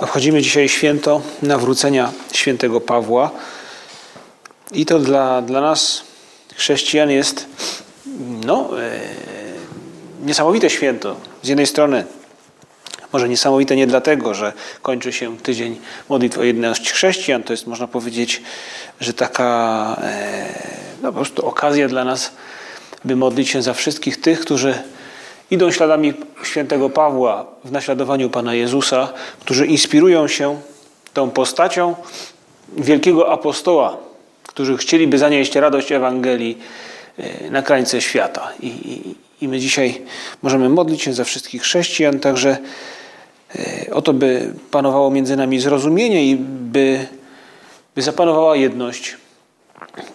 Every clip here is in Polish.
Obchodzimy dzisiaj święto nawrócenia świętego Pawła. I to dla, dla nas, chrześcijan, jest no, e, niesamowite święto. Z jednej strony, może niesamowite nie dlatego, że kończy się tydzień modlitw o jedność chrześcijan. To jest, można powiedzieć, że taka e, no, po prostu okazja dla nas, by modlić się za wszystkich tych, którzy idą śladami świętego Pawła w naśladowaniu Pana Jezusa, którzy inspirują się tą postacią wielkiego apostoła, którzy chcieliby zanieść radość Ewangelii e, na krańce świata. I, i, I, my dzisiaj możemy modlić się za wszystkich chrześcijan, także e, o to, by panowało między nami zrozumienie i by, by zapanowała jedność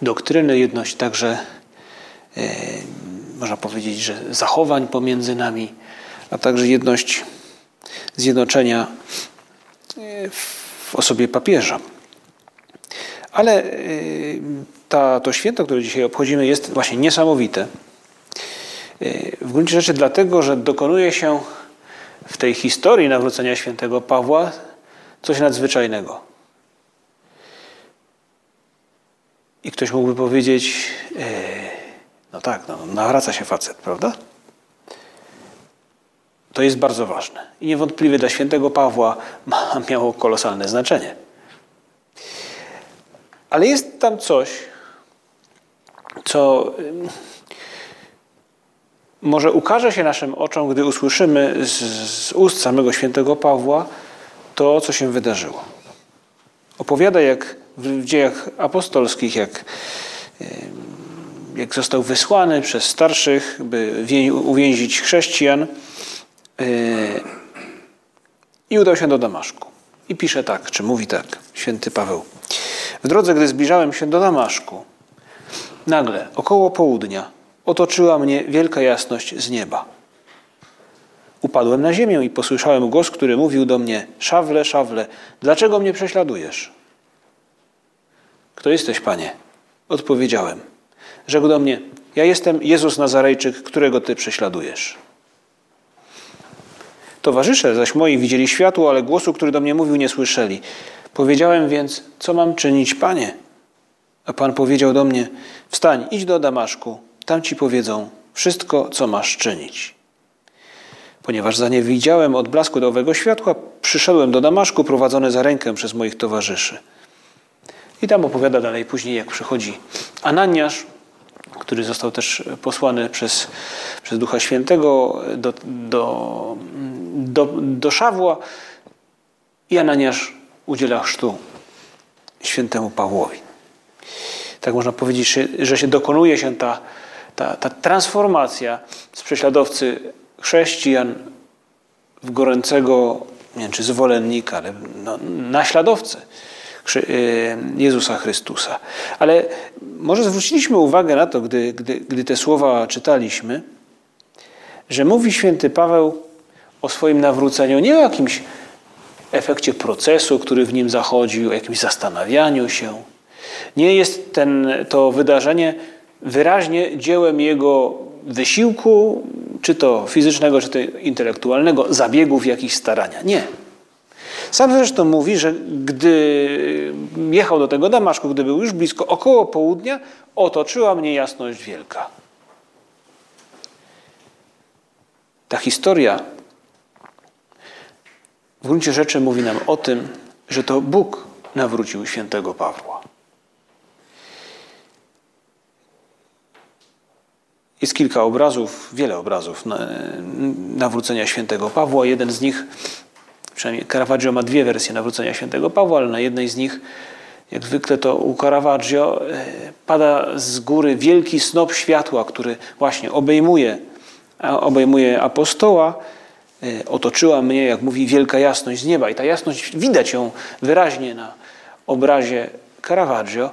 doktryny, jedność także e, można powiedzieć, że zachowań pomiędzy nami, a także jedność zjednoczenia e, w osobie papieża. Ale e, ta, to święto, które dzisiaj obchodzimy, jest właśnie niesamowite. E, w gruncie rzeczy dlatego, że dokonuje się w tej historii nawrócenia świętego Pawła coś nadzwyczajnego. I ktoś mógłby powiedzieć, no tak, no, nawraca się facet, prawda? To jest bardzo ważne. I niewątpliwie dla świętego Pawła ma, miało kolosalne znaczenie. Ale jest tam coś, co może ukaże się naszym oczom, gdy usłyszymy z, z ust samego świętego Pawła to, co się wydarzyło. Opowiada jak w dziejach apostolskich, jak jak został wysłany przez starszych, by uwięzić chrześcijan yy, i udał się do Damaszku. I pisze tak, czy mówi tak, święty Paweł. W drodze, gdy zbliżałem się do Damaszku, nagle, około południa, otoczyła mnie wielka jasność z nieba. Upadłem na ziemię i posłyszałem głos, który mówił do mnie: Szawle, szawle, dlaczego mnie prześladujesz? Kto jesteś, panie? Odpowiedziałem: Rzekł do mnie: Ja jestem Jezus Nazarejczyk, którego ty prześladujesz. Towarzysze zaś moi widzieli światło, ale głosu, który do mnie mówił, nie słyszeli. Powiedziałem więc: Co mam czynić, panie? A pan powiedział do mnie: Wstań, idź do Damaszku, tam ci powiedzą wszystko, co masz czynić. Ponieważ za nie widziałem odblasku do owego światła, przyszedłem do Damaszku prowadzony za rękę przez moich towarzyszy. I tam opowiada dalej później, jak przychodzi Ananiasz, który został też posłany przez, przez Ducha Świętego do, do, do, do Szawła. I Ananiasz udziela chrztu świętemu Pawłowi. Tak można powiedzieć, że się dokonuje się ta, ta, ta transformacja. Z prześladowcy chrześcijan w gorącego, nie wiem czy zwolennika, ale no, naśladowcę Jezusa Chrystusa. Ale może zwróciliśmy uwagę na to, gdy, gdy, gdy te słowa czytaliśmy, że mówi święty Paweł o swoim nawróceniu nie o jakimś efekcie procesu, który w nim zachodził, o jakimś zastanawianiu się. Nie jest ten, to wydarzenie wyraźnie dziełem jego wysiłku, czy to fizycznego, czy to intelektualnego, zabiegów, jakichś starania. Nie. Sam zresztą mówi, że gdy jechał do tego Damaszku, gdy był już blisko, około południa, otoczyła mnie jasność wielka. Ta historia w gruncie rzeczy mówi nam o tym, że to Bóg nawrócił świętego Pawła. Jest kilka obrazów, wiele obrazów nawrócenia świętego Pawła. Jeden z nich przynajmniej Caravaggio ma dwie wersje nawrócenia świętego Pawła, ale na jednej z nich, jak zwykle to u Caravaggio, e, pada z góry wielki snop światła, który właśnie obejmuje, obejmuje apostoła, e, otoczyła mnie, jak mówi, wielka jasność z nieba. I ta jasność, widać ją wyraźnie na obrazie Caravaggio,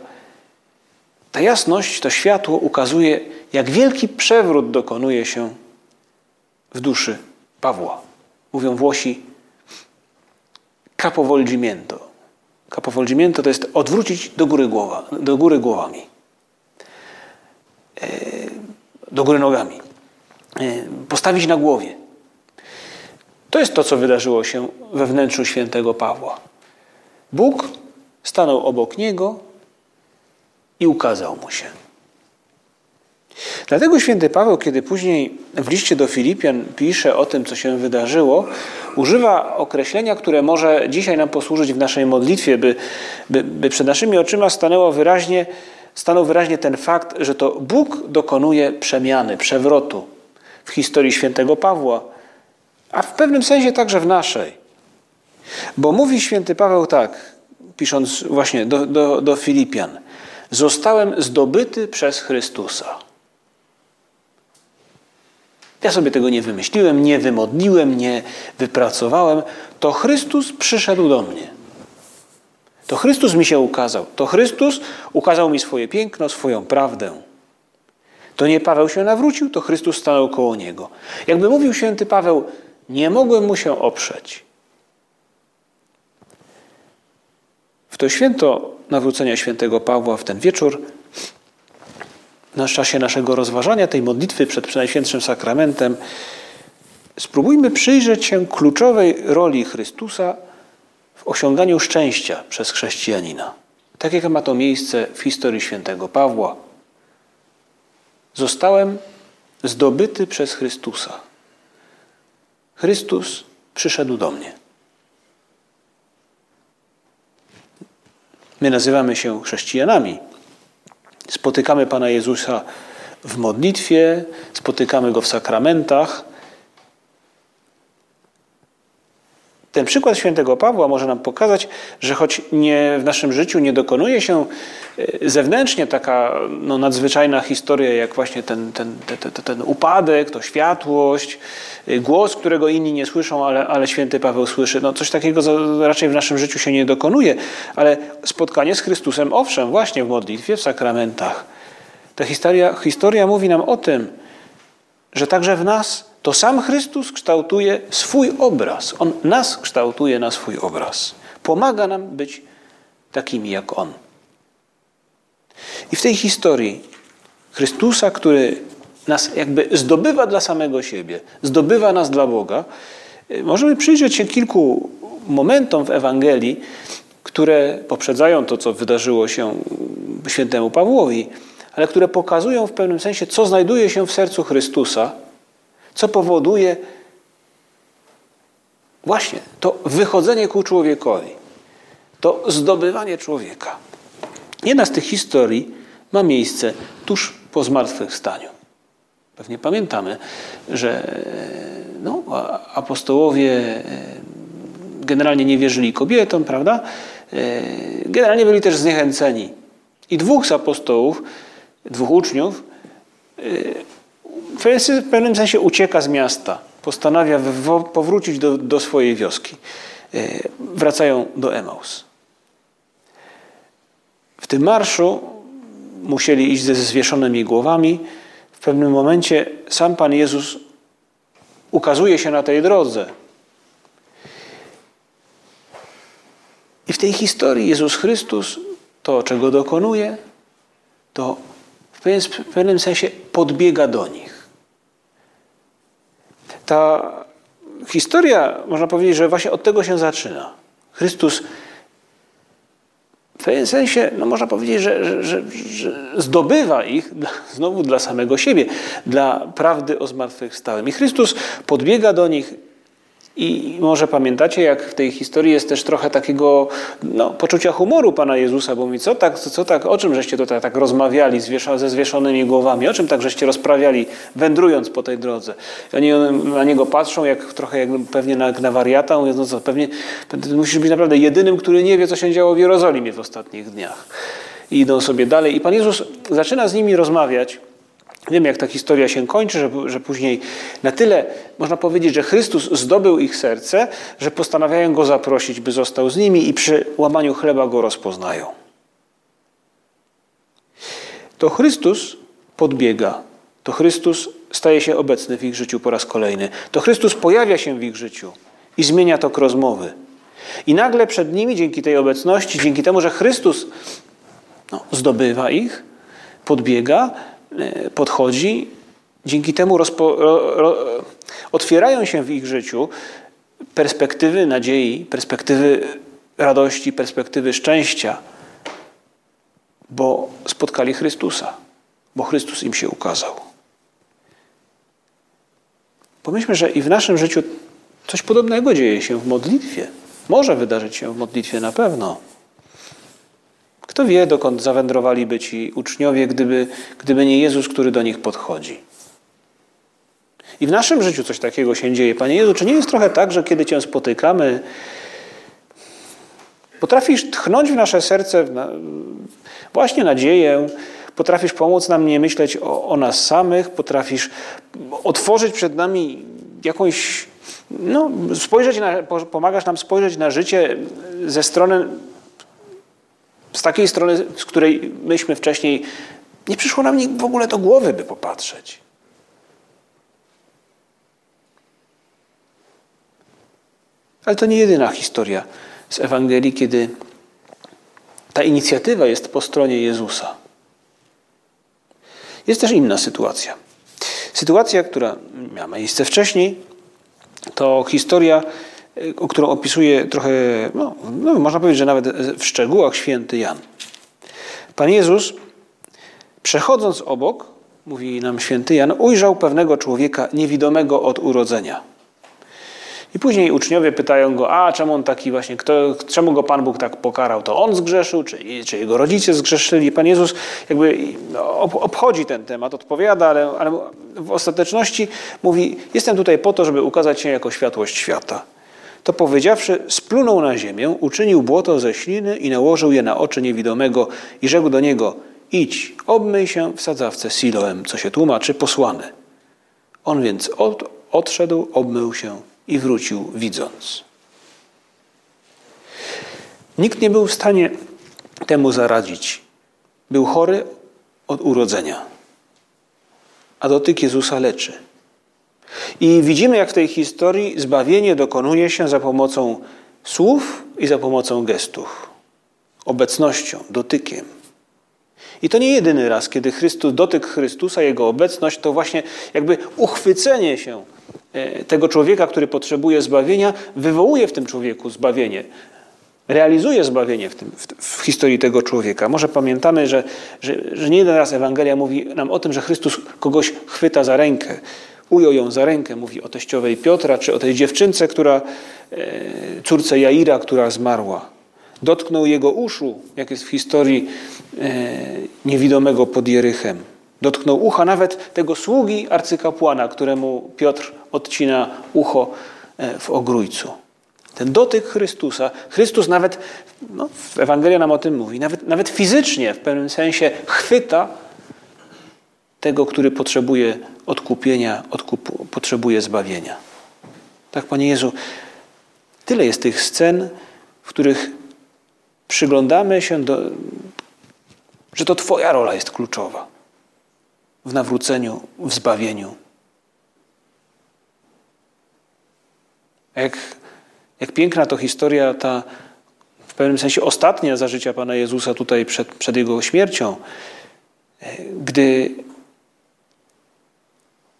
ta jasność, to światło ukazuje, jak wielki przewrót dokonuje się w duszy Pawła. Mówią Włosi capovolgimento. Capovolgimento to jest odwrócić do góry, głowa, do góry głowami. E, do góry nogami. E, postawić na głowie. To jest to, co wydarzyło się we wnętrzu świętego Pawła. Bóg stanął obok niego i ukazał mu się. Dlatego święty Paweł, kiedy później w liście do Filipian pisze o tym, co się wydarzyło, używa określenia, które może dzisiaj nam posłużyć w naszej modlitwie, by, by, by przed naszymi oczyma stanęło wyraźnie, stanął wyraźnie ten fakt, że to Bóg dokonuje przemiany, przewrotu w historii świętego Pawła, a w pewnym sensie także w naszej. Bo mówi święty Paweł tak, pisząc właśnie do, do, do Filipian: Zostałem zdobyty przez Chrystusa. Ja sobie tego nie wymyśliłem, nie wymodliłem, nie wypracowałem. To Chrystus przyszedł do mnie. To Chrystus mi się ukazał. To Chrystus ukazał mi swoje piękno, swoją prawdę. To nie Paweł się nawrócił, to Chrystus stanął koło niego. Jakby mówił święty Paweł, nie mogłem mu się oprzeć. W to święto nawrócenia świętego Pawła, w ten wieczór, na czasie naszego rozważania tej modlitwy przed Najświętszym Sakramentem, spróbujmy przyjrzeć się kluczowej roli Chrystusa w osiąganiu szczęścia przez chrześcijanina. Tak jak ma to miejsce w historii świętego Pawła. Zostałem zdobyty przez Chrystusa. Chrystus przyszedł do mnie. My nazywamy się chrześcijanami. Spotykamy Pana Jezusa w modlitwie, spotykamy Go w sakramentach. Ten przykład świętego Pawła może nam pokazać, że choć nie, w naszym życiu nie dokonuje się e, zewnętrznie taka no, nadzwyczajna historia, jak właśnie ten, ten, ten, ten, upadek, to światłość, e, głos, którego inni nie słyszą, ale, ale święty Paweł słyszy. No, coś takiego raczej w naszym życiu się nie dokonuje, ale spotkanie z Chrystusem, owszem, właśnie w modlitwie, w sakramentach. Ta historia, historia mówi nam o tym, że także w nas to sam Chrystus kształtuje swój obraz. On nas kształtuje na swój obraz. Pomaga nam być takimi jak On. I w tej historii Chrystusa, który nas jakby zdobywa dla samego siebie, zdobywa nas dla Boga, y, możemy przyjrzeć się kilku momentom w Ewangelii, które poprzedzają to, co wydarzyło się świętemu Pawłowi, ale które pokazują w pewnym sensie, co znajduje się w sercu Chrystusa co powoduje właśnie to wychodzenie ku człowiekowi, to zdobywanie człowieka. Jedna z tych historii ma miejsce tuż po zmartwychwstaniu. Pewnie pamiętamy, że no, apostołowie e, generalnie nie wierzyli kobietom, prawda? E, generalnie byli też zniechęceni. I dwóch z apostołów, dwóch uczniów, e, w pewnym sensie ucieka z miasta. Postanawia powrócić do, do swojej wioski. E, wracają do Emaus. W tym marszu musieli iść ze zwieszonymi głowami. W pewnym momencie sam Pan Jezus ukazuje się na tej drodze. I w tej historii Jezus Chrystus to, czego dokonuje, to w pewnym sensie podbiega do nich. Ta historia, można powiedzieć, że właśnie od tego się zaczyna. Chrystus w pewnym sensie, no można powiedzieć, że, że, że, że zdobywa ich znowu dla samego siebie, dla prawdy o zmartwychwstałym. I Chrystus podbiega do nich i może pamiętacie, jak w tej historii jest też trochę takiego no, poczucia humoru Pana Jezusa, bo mówi, co tak, co tak, o czym żeście tutaj tak rozmawiali ze zwieszonymi głowami, o czym tak żeście rozprawiali, wędrując po tej drodze. Oni na Niego patrzą, jak trochę jak pewnie na, na wariata, no co, pewnie musisz być naprawdę jedynym, który nie wie, co się działo w Jerozolimie w ostatnich dniach. I idą sobie dalej. I Pan Jezus zaczyna z nimi rozmawiać Wiemy, jak ta historia się kończy, że, że później na tyle można powiedzieć, że Chrystus zdobył ich serce, że postanawiają go zaprosić, by został z nimi i przy łamaniu chleba go rozpoznają. To Chrystus podbiega, to Chrystus staje się obecny w ich życiu po raz kolejny. To Chrystus pojawia się w ich życiu i zmienia tok rozmowy. I nagle przed nimi, dzięki tej obecności, dzięki temu, że Chrystus no, zdobywa ich, podbiega, podchodzi, dzięki temu rozpo, ro, ro, otwierają się w ich życiu perspektywy nadziei, perspektywy radości, perspektywy szczęścia, bo spotkali Chrystusa, bo Chrystus im się ukazał. Pomyślmy, że i w naszym życiu coś podobnego dzieje się w modlitwie. Może wydarzyć się w modlitwie na pewno. Kto wie, dokąd zawędrowaliby ci uczniowie, gdyby, gdyby nie Jezus, który do nich podchodzi. I w naszym życiu coś takiego się dzieje. Panie Jezu, czy nie jest trochę tak, że kiedy Cię spotykamy, potrafisz tchnąć w nasze serce właśnie nadzieję, potrafisz pomóc nam nie myśleć o, o nas samych, potrafisz otworzyć przed nami jakąś no, spojrzeć na, pomagasz nam spojrzeć na życie ze strony, z takiej strony, z której myśmy wcześniej, nie przyszło nam w ogóle do głowy, by popatrzeć. Ale to nie jedyna historia z Ewangelii, kiedy ta inicjatywa jest po stronie Jezusa. Jest też inna sytuacja. Sytuacja, która miała miejsce wcześniej, to historia, którą opisuje trochę, no, no, można powiedzieć, że nawet w szczegółach święty Jan. Pan Jezus, przechodząc obok, mówi nam święty Jan, ujrzał pewnego człowieka niewidomego od urodzenia. I później uczniowie pytają go, a czemu on taki właśnie, kto, czemu go Pan Bóg tak pokarał? To on zgrzeszył, czy, czy jego rodzice zgrzeszyli? Pan Jezus jakby obchodzi ten temat, odpowiada, ale, ale w ostateczności mówi, jestem tutaj po to, żeby ukazać się jako światłość świata. To powiedziawszy, splunął na ziemię, uczynił błoto ze śliny i nałożył je na oczy niewidomego i rzekł do niego, idź, obmyj się w sadzawce Siloem, co się tłumaczy posłany. On więc od, odszedł, obmył się i wrócił widząc. Nikt nie był w stanie temu zaradzić. Był chory od urodzenia, a dotyk Jezusa leczy. I widzimy, jak w tej historii zbawienie dokonuje się za pomocą słów i za pomocą gestów, obecnością, dotykiem. I to nie jedyny raz, kiedy Chrystus, dotyk Chrystusa, Jego obecność, to właśnie jakby uchwycenie się E, tego człowieka, który potrzebuje zbawienia, wywołuje w tym człowieku zbawienie. Realizuje zbawienie w, tym, w, historii tego człowieka. Może pamiętamy, że, że, że nie jeden raz Ewangelia mówi nam o tym, że Chrystus kogoś chwyta za rękę, ujął ją za rękę, mówi o teściowej Piotra, czy o tej dziewczynce, która, e, córce Jaira, która zmarła. Dotknął jego uszu, jak jest w historii e, niewidomego pod Jerychem. Dotknął ucha nawet tego sługi arcykapłana, któremu Piotr odcina ucho e, w ogrójcu. Ten dotyk Chrystusa, Chrystus nawet, no, Ewangelia nam o tym mówi, nawet, nawet fizycznie w pewnym sensie chwyta tego, który potrzebuje odkupienia, potrzebuje zbawienia. Tak, Panie Jezu, tyle jest tych scen, w których przyglądamy się do, że to Twoja rola jest kluczowa w nawróceniu, w zbawieniu. Jak, jak piękna to historia, ta w pewnym sensie ostatnia za życia Pana Jezusa tutaj przed, przed Jego śmiercią, gdy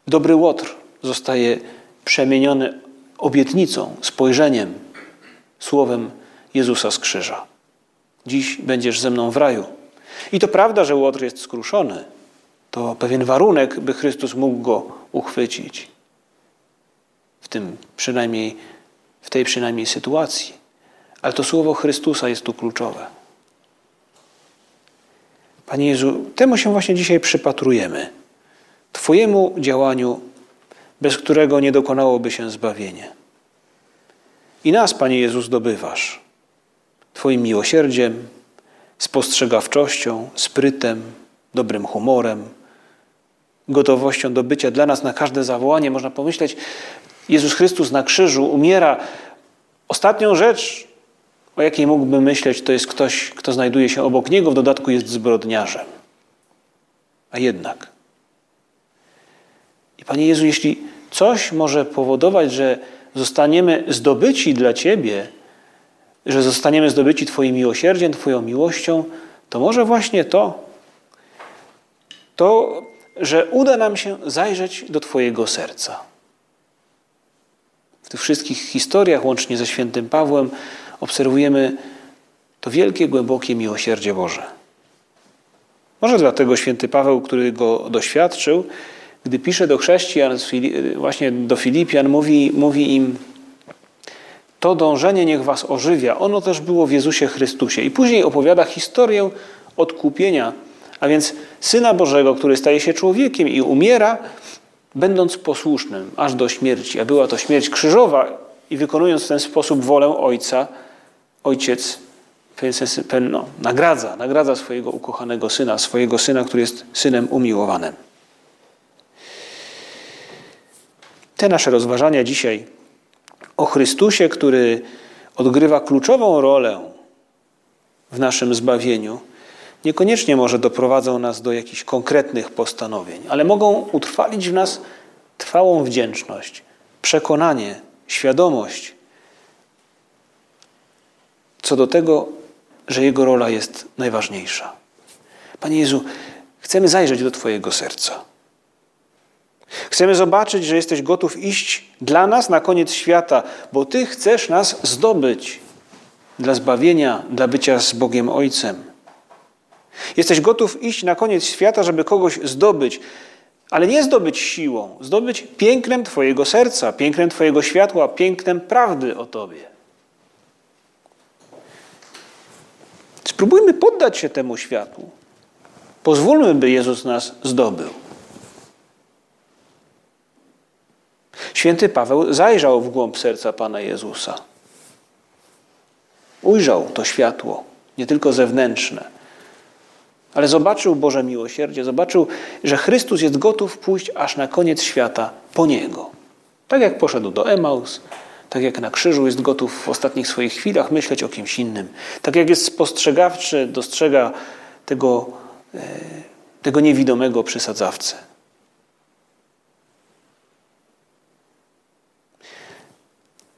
dobry łotr zostaje przemieniony obietnicą, spojrzeniem, słowem Jezusa z krzyża. Dziś będziesz ze mną w raju. I to prawda, że łotr jest skruszony, to pewien warunek, by Chrystus mógł go uchwycić. W tym przynajmniej, w tej przynajmniej sytuacji. Ale to słowo Chrystusa jest tu kluczowe. Panie Jezu, temu się właśnie dzisiaj przypatrujemy. Twojemu działaniu, bez którego nie dokonałoby się zbawienie. I nas, Panie Jezu, zdobywasz Twoim miłosierdziem, spostrzegawczością, sprytem, dobrym humorem, gotowością do bycia dla nas na każde zawołanie. Można pomyśleć, Jezus Chrystus na krzyżu umiera. Ostatnią rzecz, o jakiej mógłbym myśleć, to jest ktoś, kto znajduje się obok Niego, w dodatku jest zbrodniarzem. A jednak. I Panie Jezu, jeśli coś może powodować, że zostaniemy zdobyci dla Ciebie, że zostaniemy zdobyci Twoim miłosierdziem, Twoją miłością, to może właśnie to, to, że uda nam się zajrzeć do Twojego serca. W tych wszystkich historiach, łącznie ze świętym Pawłem, obserwujemy to wielkie, głębokie miłosierdzie Boże. Może dlatego święty Paweł, który go doświadczył, gdy pisze do chrześcijan, właśnie do Filipian, mówi, mówi im, to dążenie niech was ożywia. Ono też było w Jezusie Chrystusie. I później opowiada historię odkupienia, a więc Syna Bożego, który staje się człowiekiem i umiera, będąc posłusznym aż do śmierci. A była to śmierć krzyżowa i wykonując w ten sposób wolę Ojca, Ojciec no, nagradza, nagradza swojego ukochanego Syna, swojego Syna, który jest Synem umiłowanym. Te nasze rozważania dzisiaj o Chrystusie, który odgrywa kluczową rolę w naszym zbawieniu, niekoniecznie może doprowadzą nas do jakichś konkretnych postanowień, ale mogą utrwalić w nas trwałą wdzięczność, przekonanie, świadomość co do tego, że Jego rola jest najważniejsza. Panie Jezu, chcemy zajrzeć do Twojego serca. Chcemy zobaczyć, że jesteś gotów iść dla nas na koniec świata, bo Ty chcesz nas zdobyć dla zbawienia, dla bycia z Bogiem Ojcem. Jesteś gotów iść na koniec świata, żeby kogoś zdobyć, ale nie zdobyć siłą, zdobyć pięknem Twojego serca, pięknem Twojego światła, pięknem prawdy o Tobie. Spróbujmy poddać się temu światłu. Pozwólmy, by Jezus nas zdobył. Święty Paweł zajrzał w głąb serca Pana Jezusa. Ujrzał to światło, nie tylko zewnętrzne, ale zobaczył Boże miłosierdzie, zobaczył, że Chrystus jest gotów pójść aż na koniec świata po Niego. Tak jak poszedł do Emaus, tak jak na krzyżu jest gotów w ostatnich swoich chwilach myśleć o kimś innym. Tak jak jest spostrzegawczy, dostrzega tego, e, tego niewidomego przysadzawcę.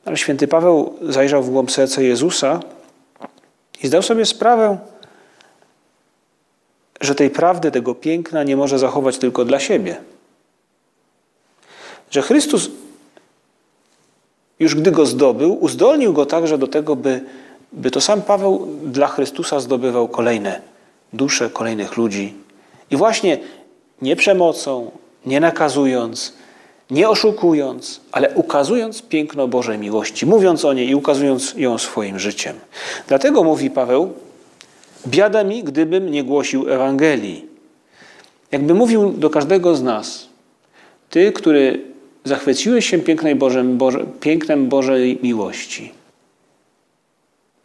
Ale święty Paweł zajrzał w głąb serca Jezusa i zdał sobie sprawę, że tej prawdy, tego piękna nie może zachować tylko dla siebie. Że Chrystus, już gdy go zdobył, uzdolnił go także do tego, by, by to sam Paweł dla Chrystusa zdobywał kolejne dusze, kolejnych ludzi. I właśnie nie przemocą, nie nakazując, nie oszukując, ale ukazując piękno Bożej miłości, mówiąc o niej i ukazując ją swoim życiem. Dlatego mówi Paweł, biada mi, gdybym nie głosił Ewangelii. Jakby mówił do każdego z nas, ty, który zachwyciłeś się pięknej Boże, pięknem Bożej miłości.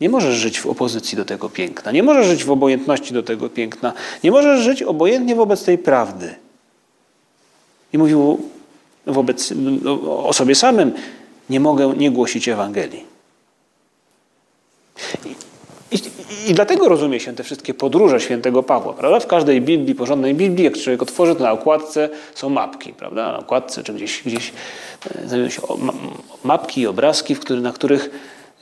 Nie możesz żyć w opozycji do tego piękna, nie możesz żyć w obojętności do tego piękna, nie możesz żyć obojętnie wobec tej prawdy. I mówił wobec, o sobie samym, nie mogę nie głosić Ewangelii. I, i, I, dlatego rozumie się te wszystkie podróże świętego Pawła, prawda? W każdej Biblii, porządnej Biblii, jak człowiek otworzy, to na okładce są mapki, prawda? Na okładce czy gdzieś, gdzieś e, znajdują się mapki, obrazki, w który, na których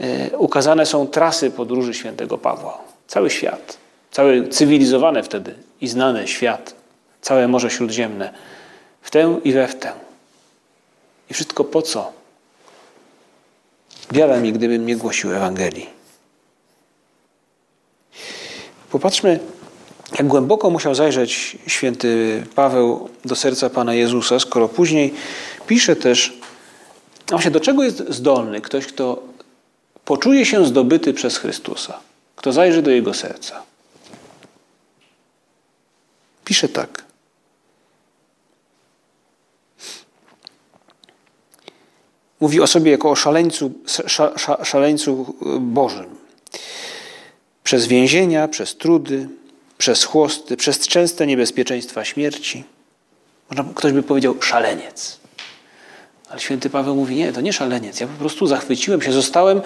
e, ukazane są trasy podróży świętego Pawła. Cały świat, cały cywilizowany wtedy i znany świat, całe Morze Śródziemne, w tę i we w tę. I wszystko po co? Biada mi, gdybym nie głosił Ewangelii. Popatrzmy, jak głęboko musiał zajrzeć święty Paweł do serca Pana Jezusa, skoro później pisze też, właśnie do czego jest zdolny ktoś, kto poczuje się zdobyty przez Chrystusa, kto zajrzy do Jego serca. Pisze tak. Mówi o sobie jako o szaleńcu, szaleńcu y, Bożym. Przez więzienia, przez trudy, przez chłosty, przez częste niebezpieczeństwa śmierci. Można, ktoś by powiedział szaleniec. Ale święty Paweł mówi, nie, to nie szaleniec. Ja po prostu zachwyciłem się, zostałem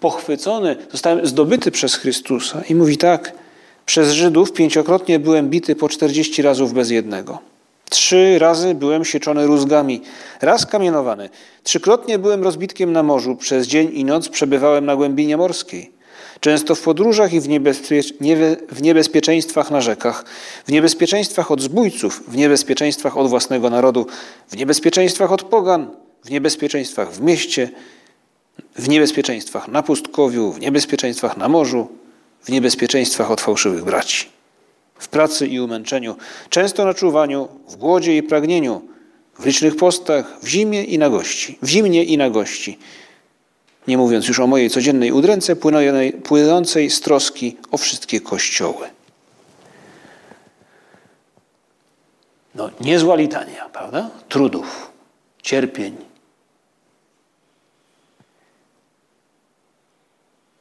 pochwycony, zostałem zdobyty przez Chrystusa. I mówi tak, przez Żydów pięciokrotnie byłem bity po czterdzieści razów bez jednego. Trzy razy byłem sieczony rózgami, raz kamienowany. Trzykrotnie byłem rozbitkiem na morzu, przez dzień i noc przebywałem na głębinie morskiej. Często w podróżach i w, niebezpiecz w niebezpieczeństwach na rzekach, w niebezpieczeństwach od zbójców, w niebezpieczeństwach od własnego narodu, w niebezpieczeństwach od pogan, w niebezpieczeństwach w mieście, w niebezpieczeństwach na pustkowiu, w niebezpieczeństwach na morzu, w niebezpieczeństwach od fałszywych braci, w pracy i umęczeniu, często na czuwaniu, w głodzie i pragnieniu, w licznych postach, w zimie i na gości, w zimnie i na gości, nie mówiąc już o mojej codziennej udręce płynącej z troski o wszystkie kościoły. No, niezła litania, prawda? Trudów, cierpień.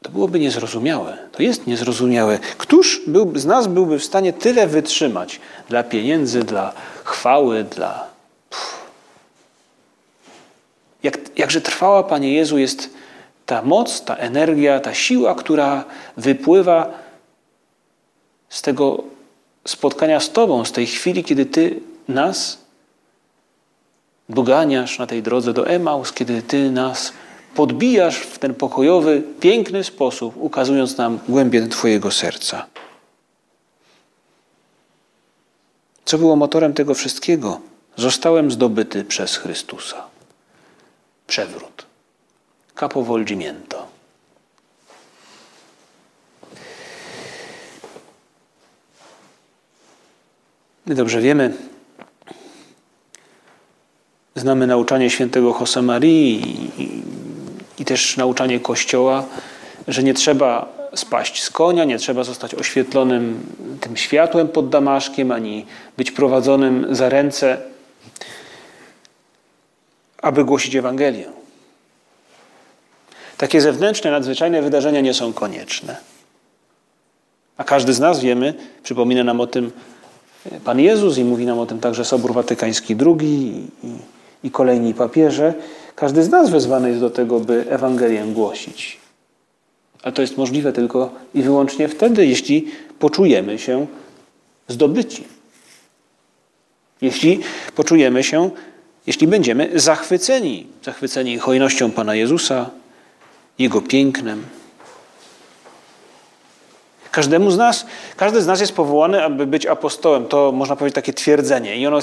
To byłoby niezrozumiałe. To jest niezrozumiałe. Któż z nas byłby w stanie tyle wytrzymać dla pieniędzy, dla chwały, dla. Jak, jakże trwała, Panie Jezu, jest ta moc, ta energia, ta siła, która wypływa z tego spotkania z Tobą, z tej chwili, kiedy Ty nas doganiasz na tej drodze do Emaus, kiedy Ty nas podbijasz w ten pokojowy, piękny sposób, ukazując nam głębię Twojego serca. Co było motorem tego wszystkiego? Zostałem zdobyty przez Chrystusa. Przewrót capovolgimento. My dobrze wiemy, znamy nauczanie świętego Josemarii i, i też nauczanie Kościoła, że nie trzeba spaść z konia, nie trzeba zostać oświetlonym tym światłem pod Damaszkiem, ani być prowadzonym za ręce, aby głosić Ewangelię. Takie zewnętrzne, nadzwyczajne wydarzenia nie są konieczne. A każdy z nas wiemy, przypomina nam o tym Pan Jezus i mówi nam o tym także Sobór Watykański II i, i kolejni papieże. Każdy z nas wezwany jest do tego, by Ewangelię głosić. Ale to jest możliwe tylko i wyłącznie wtedy, jeśli poczujemy się zdobyci. Jeśli poczujemy się, jeśli będziemy zachwyceni, zachwyceni hojnością Pana Jezusa, jego pięknem. Każdemu z nas, każdy z nas jest powołany, aby być apostołem. To można powiedzieć takie twierdzenie. I ono,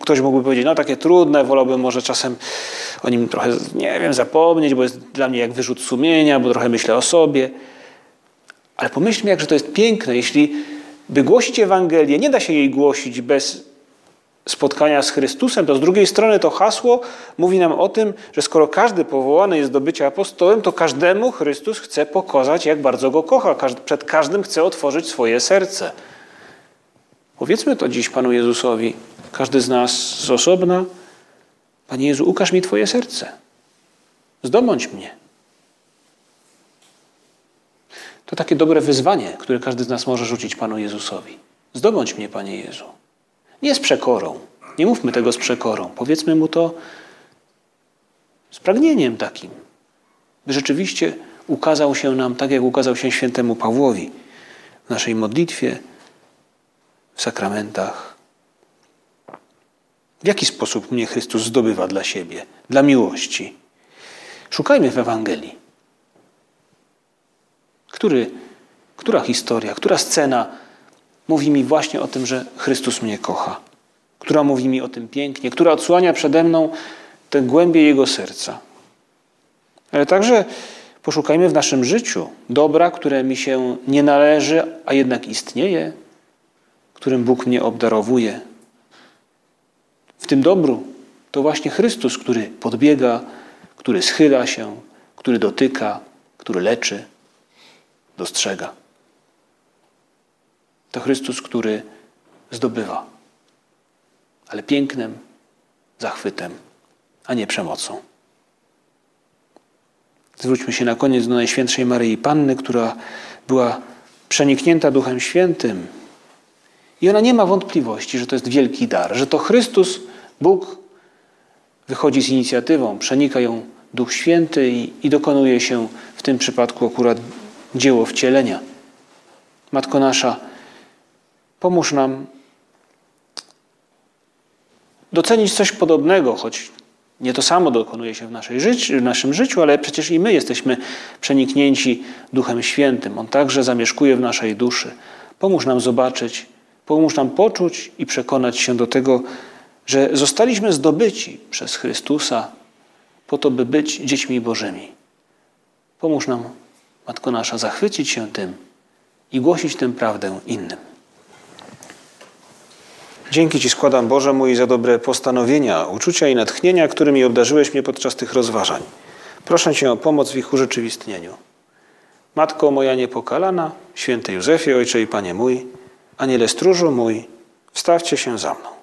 ktoś mógłby powiedzieć, no takie trudne, wolałbym może czasem o nim trochę, nie wiem, zapomnieć, bo jest dla mnie jak wyrzut sumienia, bo trochę myślę o sobie. Ale pomyślmy, jakże to jest piękne, jeśli by głosić Ewangelię, nie da się jej głosić bez spotkania z Chrystusem, to z drugiej strony to hasło mówi nam o tym, że skoro każdy powołany jest do bycia apostołem, to każdemu Chrystus chce pokazać, jak bardzo go kocha. Przed każdym chce otworzyć swoje serce. Powiedzmy to dziś Panu Jezusowi, każdy z nas z osobna. Panie Jezu, ukaż mi Twoje serce. Zdobądź mnie. To takie dobre wyzwanie, które każdy z nas może rzucić Panu Jezusowi. Zdobądź mnie, Panie Jezu. Nie z przekorą. Nie mówmy tego z przekorą. Powiedzmy mu to z pragnieniem takim, by rzeczywiście ukazał się nam tak, jak ukazał się świętemu Pawłowi w naszej modlitwie, w sakramentach. W jaki sposób mnie Chrystus zdobywa dla siebie, dla miłości? Szukajmy w Ewangelii. Który, która historia, która scena mówi mi właśnie o tym, że Chrystus mnie kocha, która mówi mi o tym pięknie, która odsłania przede mną tę głębię Jego serca. Ale także poszukajmy w naszym życiu dobra, które mi się nie należy, a jednak istnieje, którym Bóg mnie obdarowuje. W tym dobru to właśnie Chrystus, który podbiega, który schyla się, który dotyka, który leczy, dostrzega. To Chrystus, który zdobywa, ale pięknem, zachwytem, a nie przemocą. Zwróćmy się na koniec do Najświętszej Maryi Panny, która była przeniknięta Duchem Świętym I ona nie ma wątpliwości, że to jest wielki dar, że to Chrystus, Bóg, wychodzi z inicjatywą, przenika ją Duch Święty i, i dokonuje się w tym przypadku akurat dzieło wcielenia. Matko nasza, pomóż nam docenić coś podobnego, choć nie to samo dokonuje się w, naszej życiu, w naszym życiu, ale przecież i my jesteśmy przeniknięci Duchem Świętym. On także zamieszkuje w naszej duszy. Pomóż nam zobaczyć, pomóż nam poczuć i przekonać się do tego, że zostaliśmy zdobyci przez Chrystusa po to, by być dziećmi Bożymi. Pomóż nam, Matko Nasza, zachwycić się tym i głosić tę prawdę innym. Dzięki Ci składam, Boże mój, za dobre postanowienia, uczucia i natchnienia, którymi obdarzyłeś mnie podczas tych rozważań. Proszę Cię o pomoc w ich urzeczywistnieniu. Matko moja niepokalana, święty Józefie, Ojcze i Panie mój, Aniele stróżu mój, wstawcie się za mną.